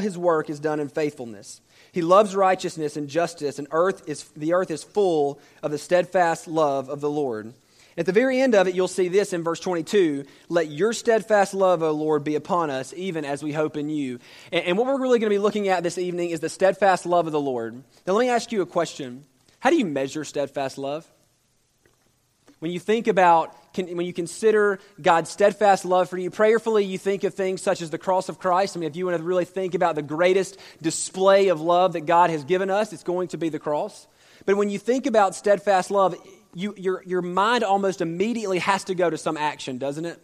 his work is done in faithfulness. He loves righteousness and justice, and earth is, the earth is full of the steadfast love of the Lord. At the very end of it, you'll see this in verse 22 Let your steadfast love, O Lord, be upon us, even as we hope in you. And, and what we're really going to be looking at this evening is the steadfast love of the Lord. Now, let me ask you a question How do you measure steadfast love? When you think about, when you consider God's steadfast love for you, prayerfully you think of things such as the cross of Christ. I mean, if you want to really think about the greatest display of love that God has given us, it's going to be the cross. But when you think about steadfast love, you, your, your mind almost immediately has to go to some action, doesn't it?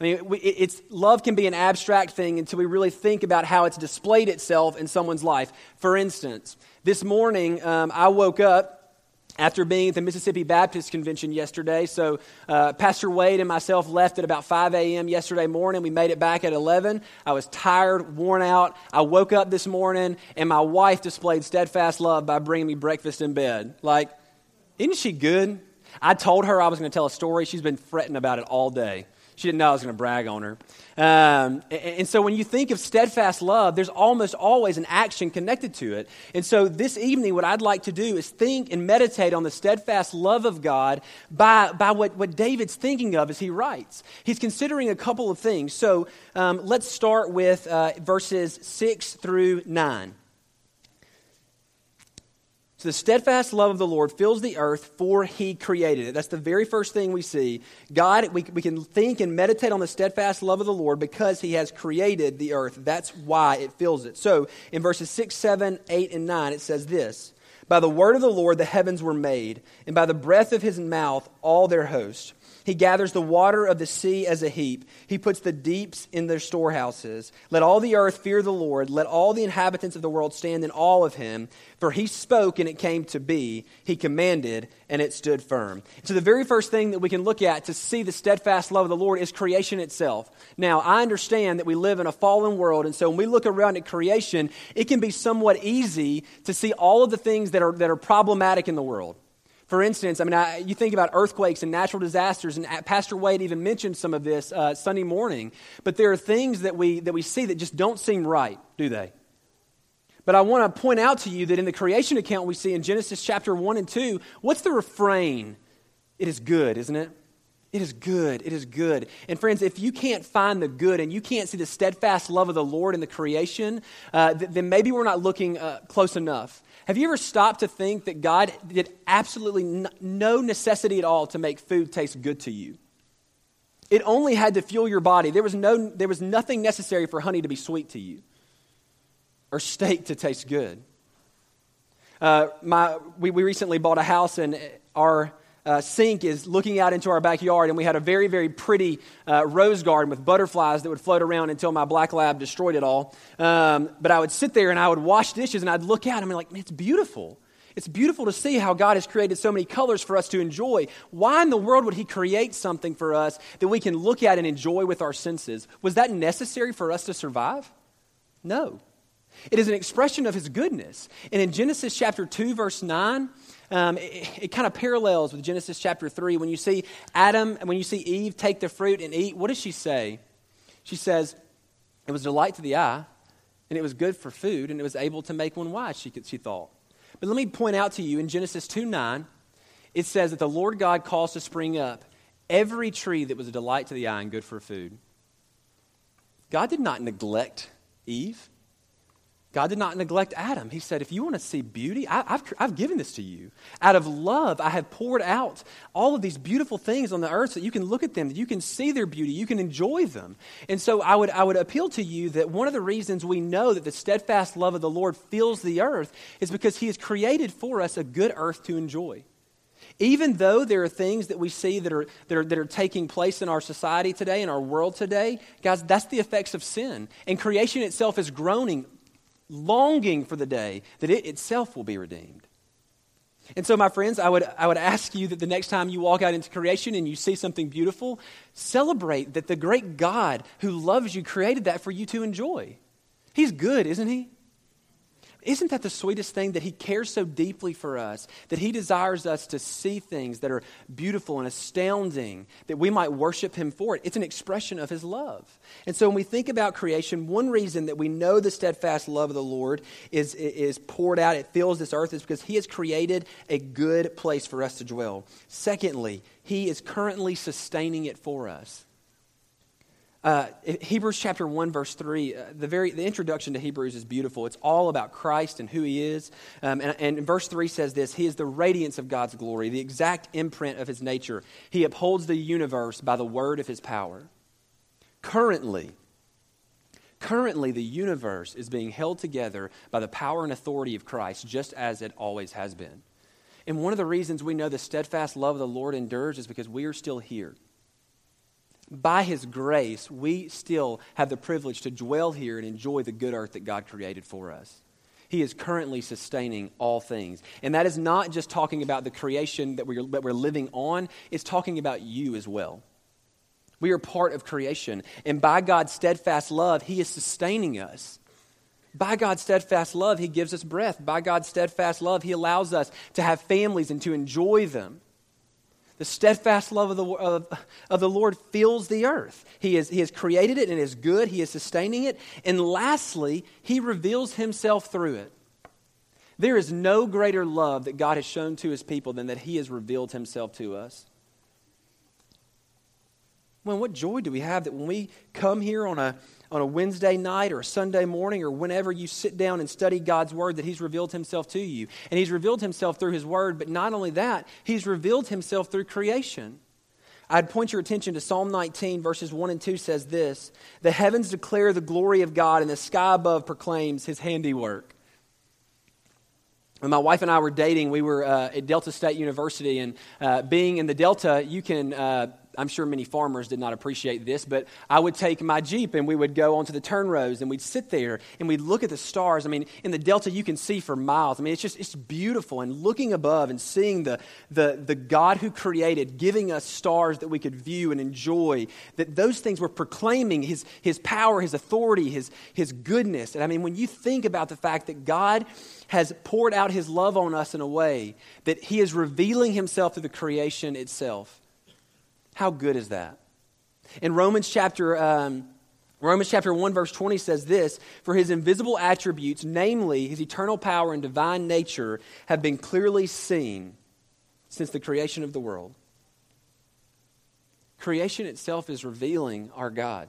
I mean, it's, love can be an abstract thing until we really think about how it's displayed itself in someone's life. For instance, this morning um, I woke up after being at the Mississippi Baptist Convention yesterday. So, uh, Pastor Wade and myself left at about 5 a.m. yesterday morning. We made it back at 11. I was tired, worn out. I woke up this morning, and my wife displayed steadfast love by bringing me breakfast in bed. Like, isn't she good? I told her I was going to tell a story. She's been fretting about it all day. She didn't know I was going to brag on her. Um, and, and, so when you think of steadfast love, there's almost always an action connected to it. And so this evening, what I'd like to do is think and meditate on the steadfast love of God by, by what, what David's thinking of as he writes. He's considering a couple of things. So um, let's start with uh, verses 6 through 9. So the steadfast love of the Lord fills the earth for he created it. That's the very first thing we see. God, we, we can think and meditate on the steadfast love of the Lord because he has created the earth. That's why it fills it. So in verses 6, 7, 8, and 9, it says this By the word of the Lord the heavens were made, and by the breath of his mouth all their host. He gathers the water of the sea as a heap. He puts the deeps in their storehouses. Let all the earth fear the Lord. Let all the inhabitants of the world stand in awe of him. For he spoke and it came to be. He commanded and it stood firm. So, the very first thing that we can look at to see the steadfast love of the Lord is creation itself. Now, I understand that we live in a fallen world, and so when we look around at creation, it can be somewhat easy to see all of the things that are, that are problematic in the world. For instance, I mean, I, you think about earthquakes and natural disasters, and Pastor Wade even mentioned some of this uh, Sunday morning. But there are things that we, that we see that just don't seem right, do they? But I want to point out to you that in the creation account we see in Genesis chapter 1 and 2, what's the refrain? It is good, isn't it? It is good. It is good. And friends, if you can't find the good and you can't see the steadfast love of the Lord in the creation, uh, th- then maybe we're not looking uh, close enough. Have you ever stopped to think that God did absolutely no necessity at all to make food taste good to you? It only had to fuel your body. There was, no, there was nothing necessary for honey to be sweet to you or steak to taste good. Uh, my, we, we recently bought a house, and our uh, sink is looking out into our backyard, and we had a very, very pretty uh, rose garden with butterflies that would float around until my black lab destroyed it all. Um, but I would sit there and I would wash dishes, and I'd look out and I'm like, man, it's beautiful. It's beautiful to see how God has created so many colors for us to enjoy. Why in the world would He create something for us that we can look at and enjoy with our senses? Was that necessary for us to survive? No. It is an expression of His goodness. And in Genesis chapter 2, verse 9, um, it, it kind of parallels with Genesis chapter 3. When you see Adam, and when you see Eve take the fruit and eat, what does she say? She says, It was delight to the eye, and it was good for food, and it was able to make one wise, she, she thought. But let me point out to you in Genesis 2 9, it says that the Lord God caused to spring up every tree that was a delight to the eye and good for food. God did not neglect Eve. God did not neglect Adam. He said, If you want to see beauty, I, have I've given this to you. Out of love, I have poured out all of these beautiful things on the earth so that you can look at them, that you can see their beauty, you can enjoy them. And so I would, I would appeal to you that one of the reasons we know that the steadfast love of the Lord fills the earth is because He has created for us a good earth to enjoy. Even though there are things that we see that are, that, are, that are taking place in our society today, in our world today, guys, that's the effects of sin. And creation itself is groaning longing for the day that it itself will be redeemed. And so, my friends, I would, I would ask you that the next time you walk out into creation and you see something beautiful, celebrate that the great God who loves you created that for you to enjoy. He's good, isn't he? Isn't that the sweetest thing that He cares so deeply for us, that He desires us to see things that are beautiful and astounding, that we might worship Him for it? It's an expression of His love. And so when we think about creation, one reason that we know the steadfast love of the Lord is, is poured out, it fills this earth, is because He has created a good place for us to dwell. Secondly, He is currently sustaining it for us. Uh, Hebrews chapter 1, verse 3, uh, the, very, the introduction to Hebrews is beautiful. It's all about Christ and who he is. Um, and, and verse 3 says this He is the radiance of God's glory, the exact imprint of his nature. He upholds the universe by the word of his power. Currently, currently, the universe is being held together by the power and authority of Christ, just as it always has been. And one of the reasons we know the steadfast love of the Lord endures is because we are still here by His grace, we still have the privilege to dwell here and enjoy the good earth that God created for us. He is currently sustaining all things. And that is not just talking about the creation that we're, that we're living on, it's talking about you as well. We are part of creation. And by God's steadfast love, He is sustaining us. By God's steadfast love, He gives us breath. By God's steadfast love, He allows us to have families and to enjoy them. The steadfast love of the, of, of the Lord fills the earth. He, is, he has created it and is good. He is sustaining it. And lastly, He reveals Himself through it. There is no greater love that God has shown to His people than that He has revealed Himself to us. Well, what joy do we have that when we come here on a, on a Wednesday night or a Sunday morning or whenever you sit down and study God's Word that He's revealed Himself to you. And He's revealed Himself through His Word, but not only that, He's revealed Himself through creation. I'd point your attention to Psalm 19, verses 1 and 2 says this The heavens declare the glory of God, and the sky above proclaims His handiwork. When my wife and I were dating, we were uh, at Delta State University, and uh, being in the Delta, you can. Uh, I'm sure many farmers did not appreciate this, but I would take my Jeep and we would go onto the turn rows and we'd sit there and we'd look at the stars. I mean, in the Delta, you can see for miles. I mean, it's just, it's beautiful. And looking above and seeing the, the, the God who created giving us stars that we could view and enjoy, that those things were proclaiming his, his power, his authority, his, his goodness. And I mean, when you think about the fact that God has poured out his love on us in a way that he is revealing himself through the creation itself how good is that? In Romans chapter, um, Romans chapter 1, verse 20 says this For his invisible attributes, namely his eternal power and divine nature, have been clearly seen since the creation of the world. Creation itself is revealing our God.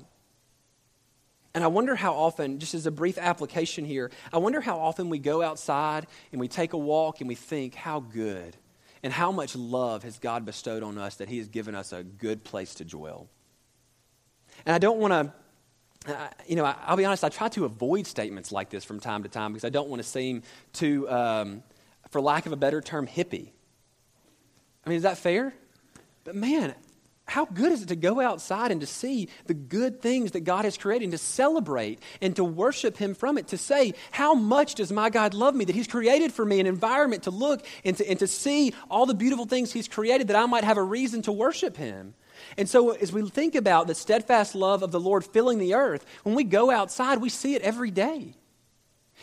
And I wonder how often, just as a brief application here, I wonder how often we go outside and we take a walk and we think, how good and how much love has God bestowed on us that He has given us a good place to dwell? And I don't want to, you know, I, will be honest, I try to avoid statements like this from time to time because I don't want to seem too, um, for lack of a better term, hippie. I mean, is that fair? But man, how good is it to go outside and to see the good things that God has created and to celebrate and to worship Him from it? To say, How much does my God love me that He's created for me an environment to look and to, and to see all the beautiful things He's created that I might have a reason to worship Him? And so, as we think about the steadfast love of the Lord filling the earth, when we go outside, we see it every day.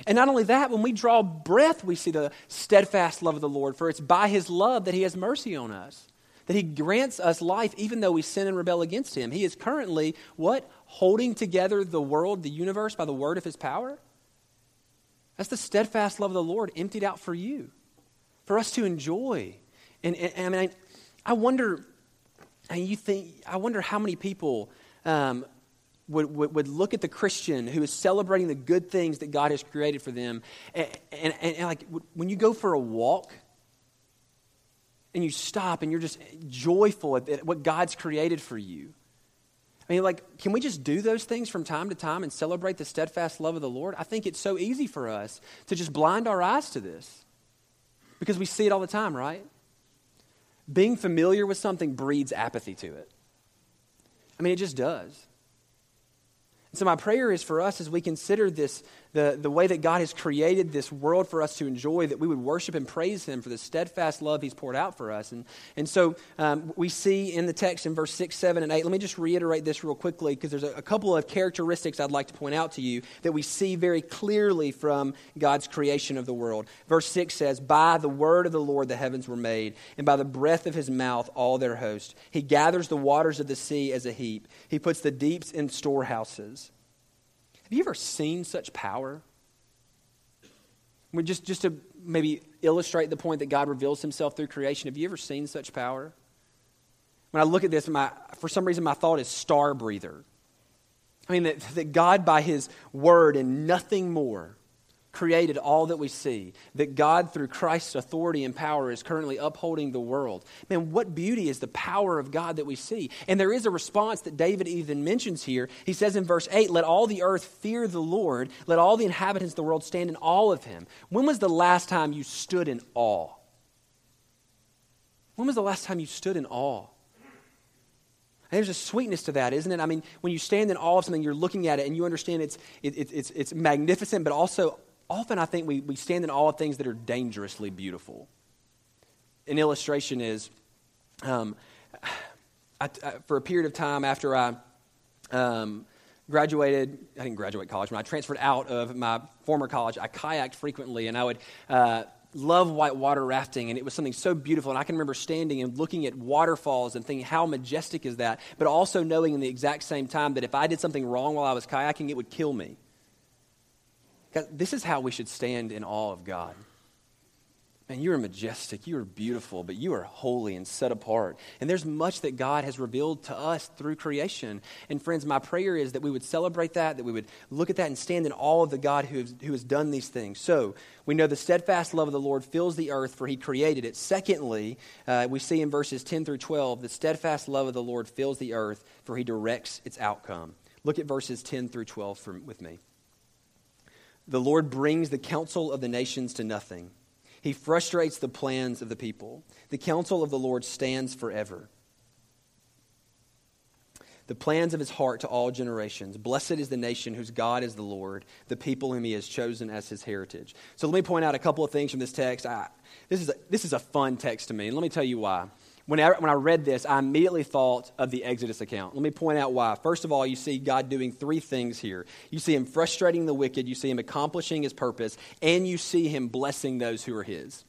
And not only that, when we draw breath, we see the steadfast love of the Lord, for it's by His love that He has mercy on us that he grants us life even though we sin and rebel against him. He is currently what? Holding together the world, the universe by the word of his power? That's the steadfast love of the Lord emptied out for you, for us to enjoy. And, and, and I mean, I wonder, and you think, I wonder how many people um, would, would, would, look at the Christian who is celebrating the good things that God has created for them. And, and, and like when you go for a walk, and you stop and you're just joyful at what God's created for you. I mean, like, can we just do those things from time to time and celebrate the steadfast love of the Lord? I think it's so easy for us to just blind our eyes to this because we see it all the time, right? Being familiar with something breeds apathy to it. I mean, it just does. And so, my prayer is for us as we consider this, the, the way that God has created this world for us to enjoy, that we would worship and praise Him for the steadfast love He's poured out for us. And, and so um, we see in the text in verse 6, 7, and 8, let me just reiterate this real quickly because there's a, a couple of characteristics I'd like to point out to you that we see very clearly from God's creation of the world. Verse 6 says, By the word of the Lord the heavens were made, and by the breath of His mouth all their host. He gathers the waters of the sea as a heap, He puts the deeps in storehouses. Have you ever seen such power? I mean, just, just to maybe illustrate the point that God reveals himself through creation, have you ever seen such power? When I look at this, my, for some reason, my thought is star breather. I mean, that, that God, by his word and nothing more, created all that we see, that God, through Christ's authority and power, is currently upholding the world. Man, what beauty is the power of God that we see? And there is a response that David even mentions here. He says in verse 8, Let all the earth fear the Lord, let all the inhabitants of the world stand in awe of him. When was the last time you stood in awe? When was the last time you stood in awe? And there's a sweetness to that, isn't it? I mean, when you stand in awe of something, you're looking at it and you understand it's, it, it, it's, it's magnificent, but also often I think we, we stand in awe of things that are dangerously beautiful. An illustration is um, I, I, for a period of time after I um, graduated, I didn't graduate college, when I transferred out of my former college, I kayaked frequently and I would. Uh, love whitewater rafting, and it was something so beautiful. And I can remember standing and looking at waterfalls and thinking, how majestic is that? But also knowing in the exact same time that if I did something wrong while I was kayaking, it would kill me. God, this is how we should stand in awe of God. Man, you are majestic, you are beautiful, but you are holy and set apart. And there's much that God has revealed to us through creation. And friends, my prayer is that we would celebrate that, that we would look at that and stand in awe of the God who has, who has done these things. So, we know the steadfast love of the Lord fills the earth, for he created it. Secondly, uh, we see in verses 10 through 12, the steadfast love of the Lord fills the earth, for he directs its outcome. Look at verses 10 through 12 for, with me. The Lord brings the counsel of the nations to nothing. He frustrates the plans of the people. The counsel of the Lord stands forever. The plans of his heart to all generations. Blessed is the nation whose God is the Lord, the people whom he has chosen as his heritage. So let me point out a couple of things from this text. I, this, is a, this is a fun text to me, and let me tell you why. When I, when I read this, I immediately thought of the Exodus account. Let me point out why. First of all, you see God doing three things here. You see Him frustrating the wicked, you see Him accomplishing His purpose, and you see Him blessing those who are His.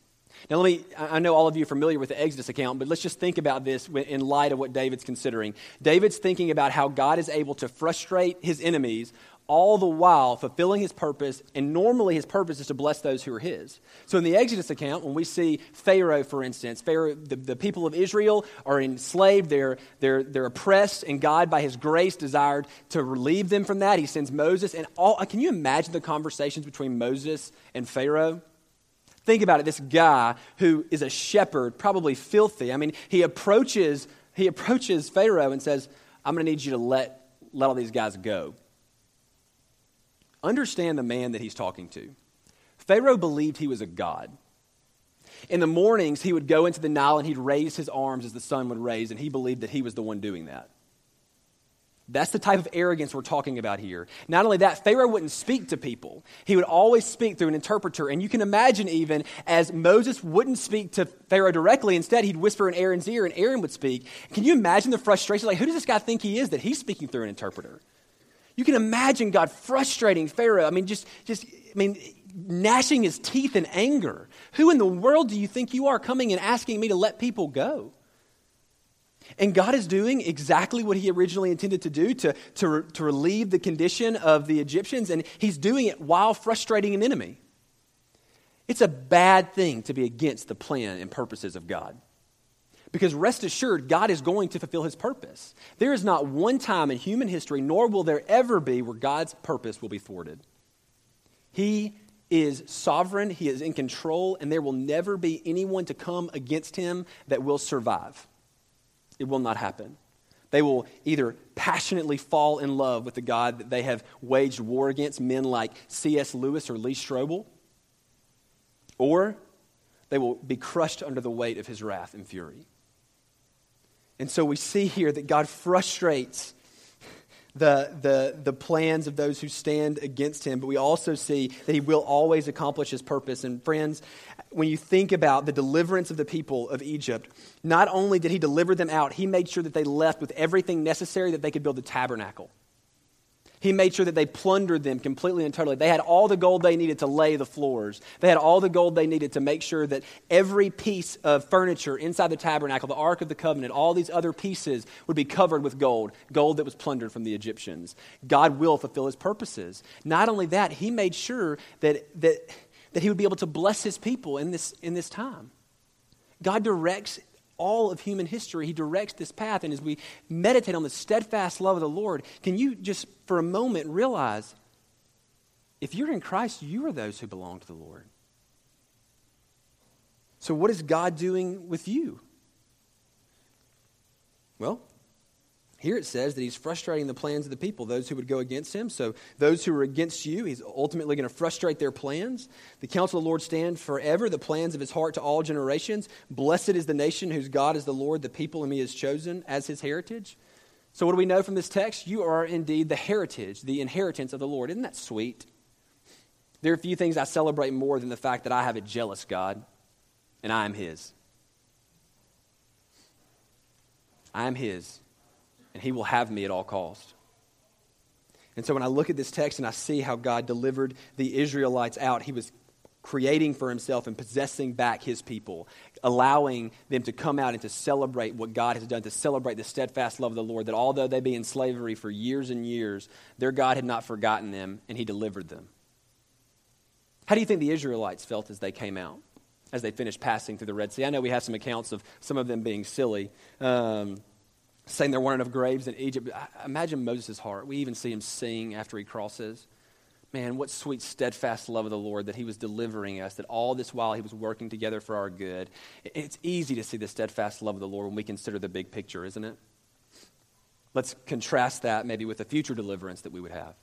Now, let me, I know all of you are familiar with the Exodus account, but let's just think about this in light of what David's considering. David's thinking about how God is able to frustrate his enemies all the while fulfilling his purpose, and normally his purpose is to bless those who are his. So in the Exodus account, when we see Pharaoh, for instance, Pharaoh, the, the people of Israel are enslaved, they're, they're, they're oppressed, and God, by his grace, desired to relieve them from that. He sends Moses, and all, can you imagine the conversations between Moses and Pharaoh? Think about it this guy who is a shepherd, probably filthy. I mean, he approaches, he approaches Pharaoh and says, I'm going to need you to let, let all these guys go. Understand the man that he's talking to. Pharaoh believed he was a god. In the mornings, he would go into the Nile and he'd raise his arms as the sun would raise, and he believed that he was the one doing that. That's the type of arrogance we're talking about here. Not only that, Pharaoh wouldn't speak to people. He would always speak through an interpreter. And you can imagine, even as Moses wouldn't speak to Pharaoh directly, instead, he'd whisper in Aaron's ear and Aaron would speak. Can you imagine the frustration? Like, who does this guy think he is that he's speaking through an interpreter? You can imagine God frustrating Pharaoh. I mean, just, just, I mean, gnashing his teeth in anger. Who in the world do you think you are coming and asking me to let people go? And God is doing exactly what he originally intended to do to, to, to relieve the condition of the Egyptians, and he's doing it while frustrating an enemy. It's a bad thing to be against the plan and purposes of God. Because rest assured, God is going to fulfill his purpose. There is not one time in human history, nor will there ever be, where God's purpose will be thwarted. He is sovereign, he is in control, and there will never be anyone to come against him that will survive. It will not happen. They will either passionately fall in love with the God that they have waged war against, men like C.S. Lewis or Lee Strobel, or they will be crushed under the weight of his wrath and fury. And so we see here that God frustrates the, the, the plans of those who stand against him, but we also see that he will always accomplish his purpose. And friends, when you think about the deliverance of the people of Egypt, not only did he deliver them out, he made sure that they left with everything necessary that they could build the tabernacle. He made sure that they plundered them completely and totally. They had all the gold they needed to lay the floors. They had all the gold they needed to make sure that every piece of furniture inside the tabernacle, the Ark of the Covenant, all these other pieces would be covered with gold, gold that was plundered from the Egyptians. God will fulfill his purposes. Not only that, he made sure that, that, that he would be able to bless his people in this, in this time. God directs all of human history, he directs this path. And as we meditate on the steadfast love of the Lord, can you just for a moment realize if you're in Christ, you are those who belong to the Lord. So, what is God doing with you? Well, here it says that he's frustrating the plans of the people, those who would go against him. So, those who are against you, he's ultimately going to frustrate their plans. The counsel of the Lord stand forever, the plans of his heart to all generations. Blessed is the nation whose God is the Lord, the people whom he has chosen as his heritage. So, what do we know from this text? You are indeed the heritage, the inheritance of the Lord. Isn't that sweet? There are few things I celebrate more than the fact that I have a jealous God and I am his. I am his and he will have me at all costs. And so when I look at this text and I see how God delivered the Israelites out, he was creating for himself and possessing back his people, allowing them to come out and to celebrate what God has done, to celebrate the steadfast love of the Lord, that although they be in slavery for years and years, their God had not forgotten them and he delivered them. How do you think the Israelites felt as they came out, as they finished passing through the Red Sea? I know we have some accounts of some of them being silly. Um, saying there weren't enough graves in Egypt. Imagine Moses' heart. We even see him sing after he crosses. Man, what sweet, steadfast love of the Lord that he was delivering us, that all this while he was working together for our good. It's easy to see the steadfast love of the Lord when we consider the big picture, isn't it? Let's contrast that maybe with the future deliverance that we would have.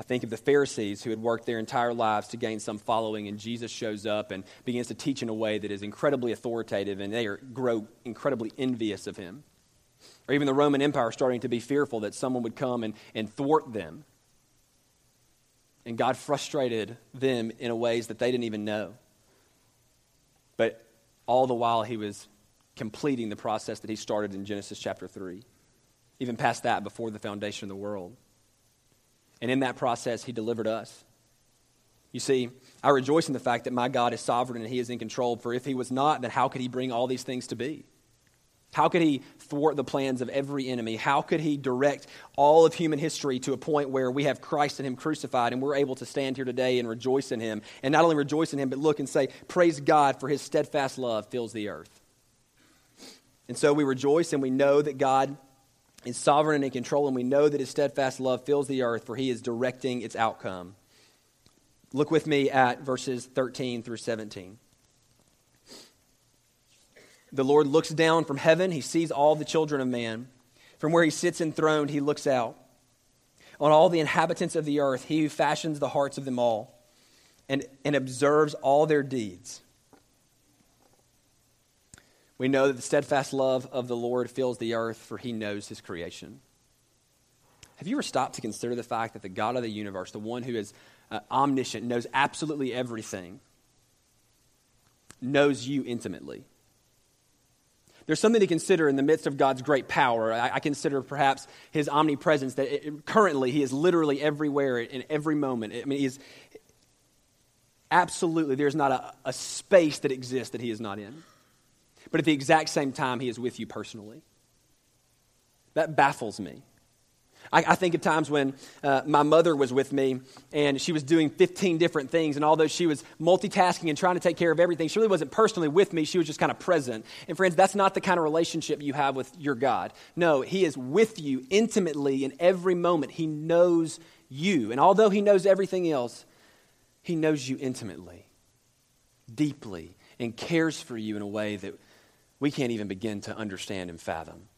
I think of the Pharisees who had worked their entire lives to gain some following, and Jesus shows up and begins to teach in a way that is incredibly authoritative, and they are, grow incredibly envious of him. Or even the Roman Empire starting to be fearful that someone would come and, and thwart them. And God frustrated them in ways that they didn't even know. But all the while, he was completing the process that he started in Genesis chapter 3, even past that, before the foundation of the world. And in that process, he delivered us. You see, I rejoice in the fact that my God is sovereign and he is in control. For if he was not, then how could he bring all these things to be? How could he thwart the plans of every enemy? How could he direct all of human history to a point where we have Christ and him crucified and we're able to stand here today and rejoice in him? And not only rejoice in him, but look and say, Praise God for his steadfast love fills the earth. And so we rejoice and we know that God is sovereign and in control, and we know that his steadfast love fills the earth, for he is directing its outcome. Look with me at verses 13 through 17. The Lord looks down from heaven, he sees all the children of man. From where he sits enthroned, he looks out. On all the inhabitants of the earth, he who fashions the hearts of them all and, and observes all their deeds. We know that the steadfast love of the Lord fills the earth, for he knows his creation. Have you ever stopped to consider the fact that the God of the universe, the one who is uh, omniscient, knows absolutely everything, knows you intimately? There's something to consider in the midst of God's great power. I, I consider perhaps his omnipresence, that it, currently he is literally everywhere in every moment. I mean, he is absolutely, there's not a, a space that exists that he is not in but at the exact same time, He is with you personally. That baffles me. I, I think of times when uh, my mother was with me and she was doing 15 different things, and although she was multitasking and trying to take care of everything, she really wasn't personally with me. She was just kind of present. And, friends, that's not the kind of relationship you have with your God. No, He is with you intimately in every moment. He knows you. And although He knows everything else, He knows you intimately, deeply, and cares for you in a way that we can't even begin to understand and fathom.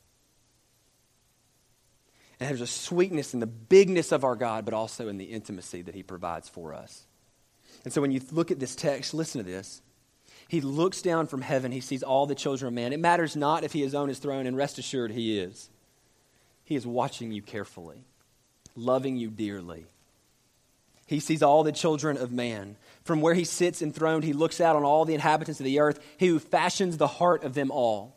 And there's a sweetness in the bigness of our God, but also in the intimacy that He provides for us. And so when you look at this text, listen to this. He looks down from heaven, he sees all the children of man. It matters not if he is on his throne, and rest assured he is. He is watching you carefully, loving you dearly. He sees all the children of man. From where he sits enthroned, he looks out on all the inhabitants of the earth, he who fashions the heart of them all.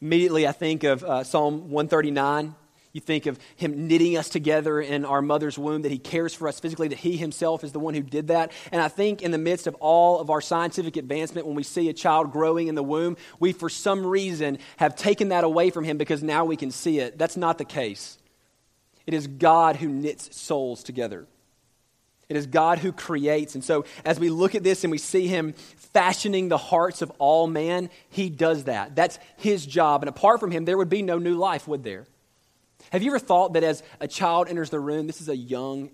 Immediately, I think of uh, Psalm 139. You think of him knitting us together in our mother's womb, that he cares for us physically, that he himself is the one who did that. And I think in the midst of all of our scientific advancement, when we see a child growing in the womb, we for some reason have taken that away from him because now we can see it. That's not the case. It is God who knits souls together. It is God who creates. And so, as we look at this and we see Him fashioning the hearts of all man, He does that. That's His job. And apart from Him, there would be no new life, would there? Have you ever thought that as a child enters the room, this is a young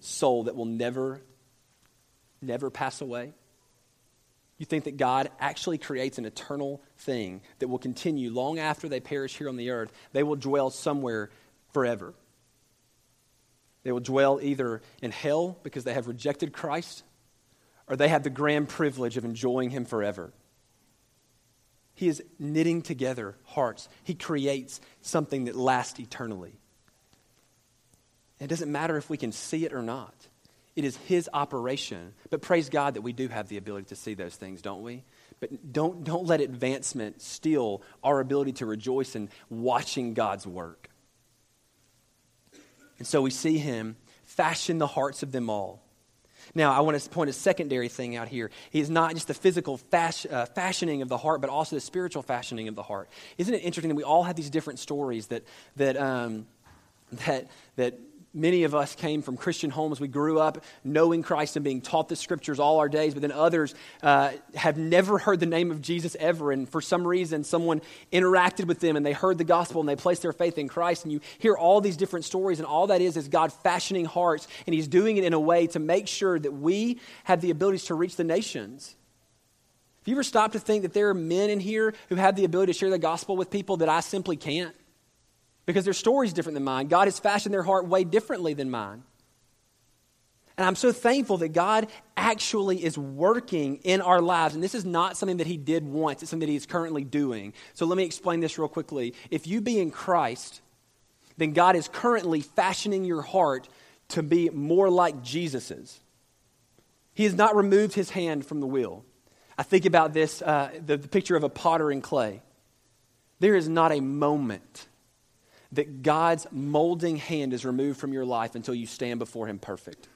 soul that will never, never pass away? You think that God actually creates an eternal thing that will continue long after they perish here on the earth. They will dwell somewhere forever. They will dwell either in hell because they have rejected Christ, or they have the grand privilege of enjoying Him forever. He is knitting together hearts. He creates something that lasts eternally. It doesn't matter if we can see it or not. It is His operation. But praise God that we do have the ability to see those things, don't we? But don't, don't let advancement steal our ability to rejoice in watching God's work. And so we see him fashion the hearts of them all. Now, I want to point a secondary thing out here. He is not just the physical uh, fashioning of the heart, but also the spiritual fashioning of the heart. Isn't it interesting that we all have these different stories that, that, um, that, that Many of us came from Christian homes. We grew up knowing Christ and being taught the scriptures all our days, but then others uh, have never heard the name of Jesus ever. And for some reason, someone interacted with them and they heard the gospel and they placed their faith in Christ. And you hear all these different stories, and all that is is God fashioning hearts, and He's doing it in a way to make sure that we have the abilities to reach the nations. Have you ever stopped to think that there are men in here who have the ability to share the gospel with people that I simply can't? Because their story is different than mine. God has fashioned their heart way differently than mine. And I'm so thankful that God actually is working in our lives. And this is not something that He did once, it's something that He is currently doing. So let me explain this real quickly. If you be in Christ, then God is currently fashioning your heart to be more like Jesus's. He has not removed His hand from the wheel. I think about this uh, the, the picture of a potter in clay. There is not a moment that God's molding hand is removed from your life until you stand before Him perfect.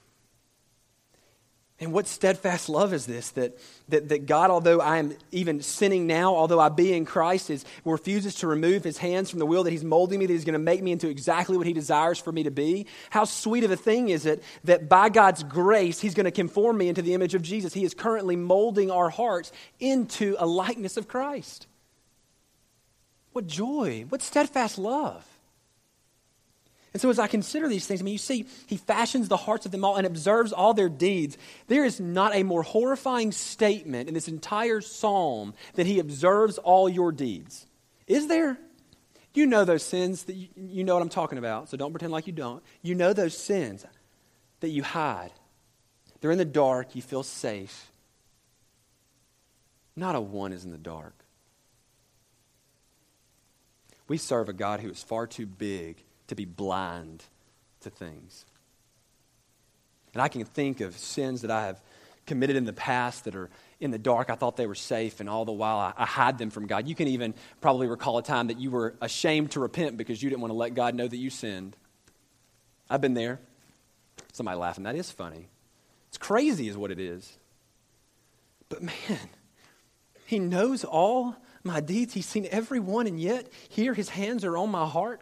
And what steadfast love is this? That, that, that God, although I am even sinning now, although I be in Christ, is, refuses to remove his hands from the wheel that he's molding me, that he's going to make me into exactly what he desires for me to be. How sweet of a thing is it that by God's grace, he's going to conform me into the image of Jesus? He is currently molding our hearts into a likeness of Christ. What joy! What steadfast love! And so, as I consider these things, I mean, you see, he fashions the hearts of them all and observes all their deeds. There is not a more horrifying statement in this entire psalm that he observes all your deeds. Is there? You know those sins that you, you know what I'm talking about, so don't pretend like you don't. You know those sins that you hide. They're in the dark, you feel safe. Not a one is in the dark. We serve a God who is far too big to be blind to things. And I can think of sins that I have committed in the past that are in the dark. I thought they were safe, and all the while I, I hide them from God. You can even probably recall a time that you were ashamed to repent because you didn't want to let God know that you sinned. I've been there. Somebody laughing. That is funny. It's crazy, is what it is. But man, He knows all my deeds. He's seen every one, and yet here His hands are on my heart.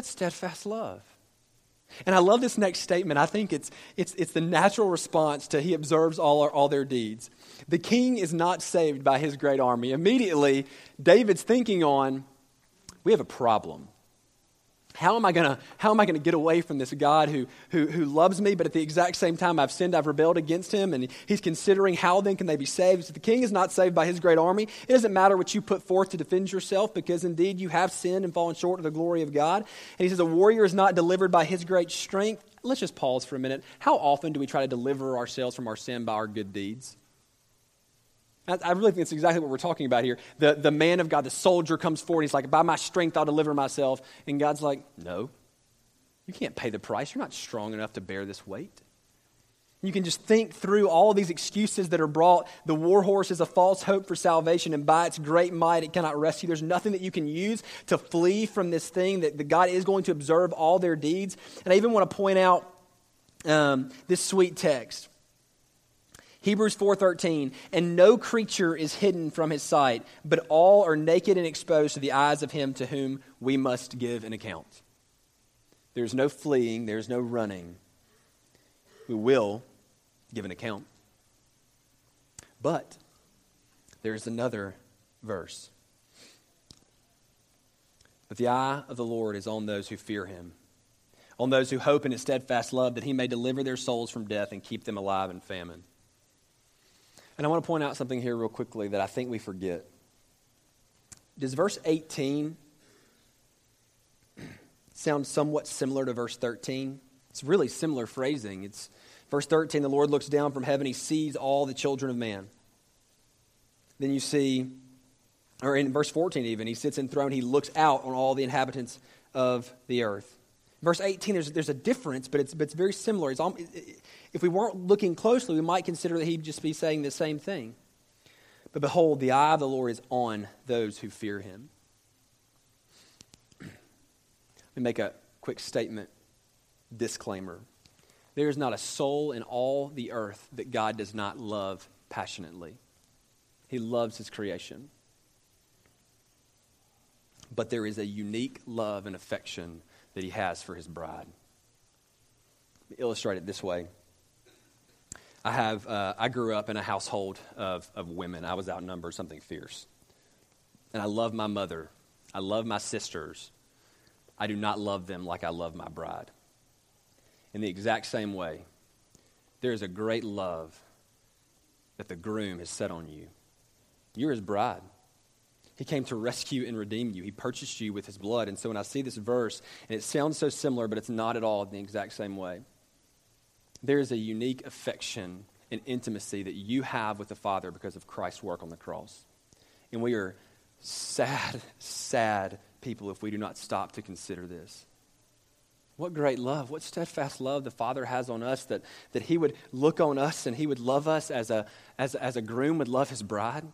What's steadfast love? And I love this next statement. I think it's, it's, it's the natural response to he observes all, our, all their deeds. The king is not saved by his great army. Immediately, David's thinking on, we have a problem. How am I going to how am I to get away from this God who, who, who loves me, but at the exact same time I've sinned, I've rebelled against him, and he's considering how then can they be saved? So the king is not saved by his great army. It doesn't matter what you put forth to defend yourself, because indeed you have sinned and fallen short of the glory of God. And he says, A warrior is not delivered by his great strength. Let's just pause for a minute. How often do we try to deliver ourselves from our sin by our good deeds? I, really think it's exactly what we're talking about here. The, the man of God, the soldier, comes forward. He's like, By my strength, I'll deliver myself. And God's like, No, you can't pay the price. You're not strong enough to bear this weight. You can just think through all these excuses that are brought. The war horse is a false hope for salvation, and by its great might, it cannot rescue. There's nothing that you can use to flee from this thing that God is going to observe all their deeds. And I even want to point out um, this sweet text. Hebrews 4:13 and no creature is hidden from his sight but all are naked and exposed to the eyes of him to whom we must give an account. There's no fleeing, there's no running. We will give an account. But there's another verse. But the eye of the Lord is on those who fear him, on those who hope in his steadfast love, that he may deliver their souls from death and keep them alive in famine. And I want to point out something here, real quickly, that I think we forget. Does verse 18 sound somewhat similar to verse 13? It's really similar phrasing. It's Verse 13 the Lord looks down from heaven, he sees all the children of man. Then you see, or in verse 14 even, he sits enthroned, he looks out on all the inhabitants of the earth. Verse 18, there's, there's a difference, but it's, but it's very similar. It's if we weren't looking closely, we might consider that he'd just be saying the same thing. But behold, the eye of the Lord is on those who fear him. Let me make a quick statement disclaimer. There is not a soul in all the earth that God does not love passionately. He loves his creation. But there is a unique love and affection that he has for his bride. Illustrate it this way. I have uh, I grew up in a household of, of women. I was outnumbered something fierce. And I love my mother. I love my sisters. I do not love them like I love my bride in the exact same way, there is a great love that the groom has set on you. You're his bride. He came to rescue and redeem you. He purchased you with his blood. And so when I see this verse, and it sounds so similar, but it's not at all in the exact same way, there is a unique affection and intimacy that you have with the Father because of Christ's work on the cross. And we are sad, sad people if we do not stop to consider this. What great love, what steadfast love the Father has on us that, that He would look on us and He would love us as a, as, as a groom would love his bride.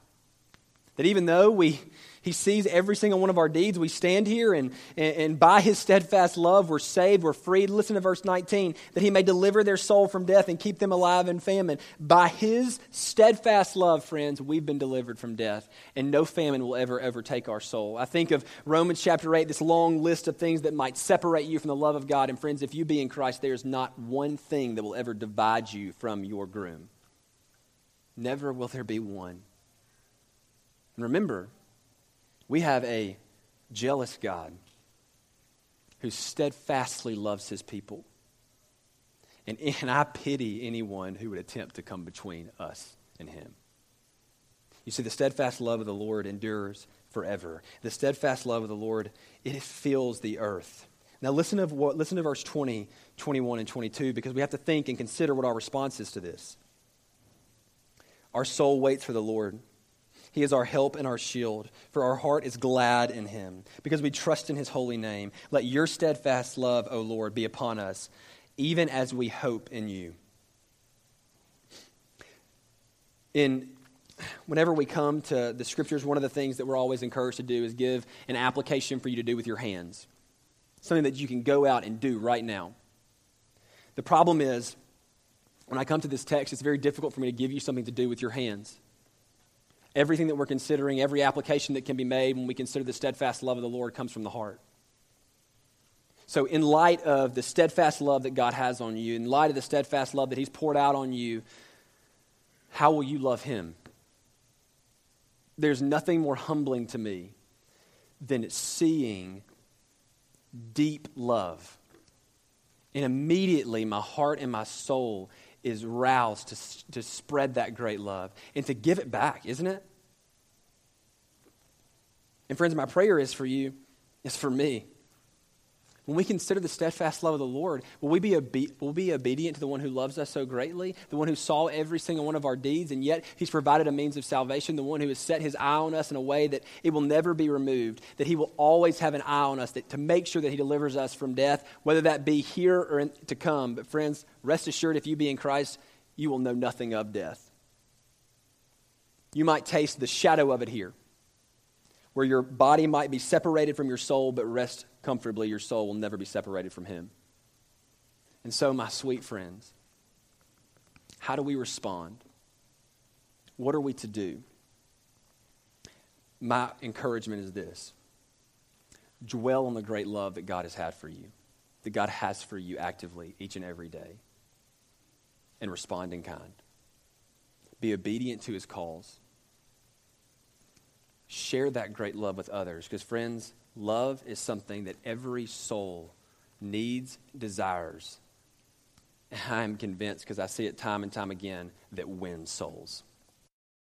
That even though we, He sees every single one of our deeds, we stand here and, and, and, by His steadfast love, we're saved, we're freed. Listen to verse 19 that He may deliver their soul from death and keep them alive in famine. By His steadfast love, friends, we've been delivered from death, and no famine will ever overtake our soul. I think of Romans chapter 8, this long list of things that might separate you from the love of God. And friends, if you be in Christ, there's not one thing that will ever divide you from your groom. Never will there be one. And remember, we have a jealous God who steadfastly loves his people. And, and I pity anyone who would attempt to come between us and him. You see, the steadfast love of the Lord endures forever. The steadfast love of the Lord, it fills the earth. Now, listen to, what, listen to verse 20, 21, and 22, because we have to think and consider what our response is to this. Our soul waits for the Lord. He is our help and our shield, for our heart is glad in him, because we trust in his holy name. Let your steadfast love, O Lord, be upon us, even as we hope in you. In whenever we come to the scriptures, one of the things that we're always encouraged to do is give an application for you to do with your hands. Something that you can go out and do right now. The problem is, when I come to this text, it's very difficult for me to give you something to do with your hands everything that we're considering, every application that can be made when we consider the steadfast love of the Lord comes from the heart. So, in light of the steadfast love that God has on you, in light of the steadfast love that He's poured out on you, how will you love Him? There's nothing more humbling to me than seeing deep love. And immediately my heart and my soul is roused to, to spread that great love and to give it back, isn't it? And friends, my prayer is for you, is for me, When we consider the steadfast love of the Lord, will we be, obe- will be obedient to the one who loves us so greatly, the one who saw every single one of our deeds, and yet he's provided a means of salvation, the one who has set his eye on us in a way that it will never be removed, that he will always have an eye on us that, to make sure that he delivers us from death, whether that be here or in, to come. But, friends, rest assured, if you be in Christ, you will know nothing of death. You might taste the shadow of it here, where your body might be separated from your soul, but rest comfortably, your soul will never be separated from Him. And so, my sweet friends, how do we respond? What are we to do? My encouragement is this dwell on the great love that God has had for you, that God has for you actively each and every day, and respond in kind. Be obedient to his calls. Share that great love with others. Because, friends, love is something that every soul needs, desires. I'm convinced, because I see it time and time again, that wins souls.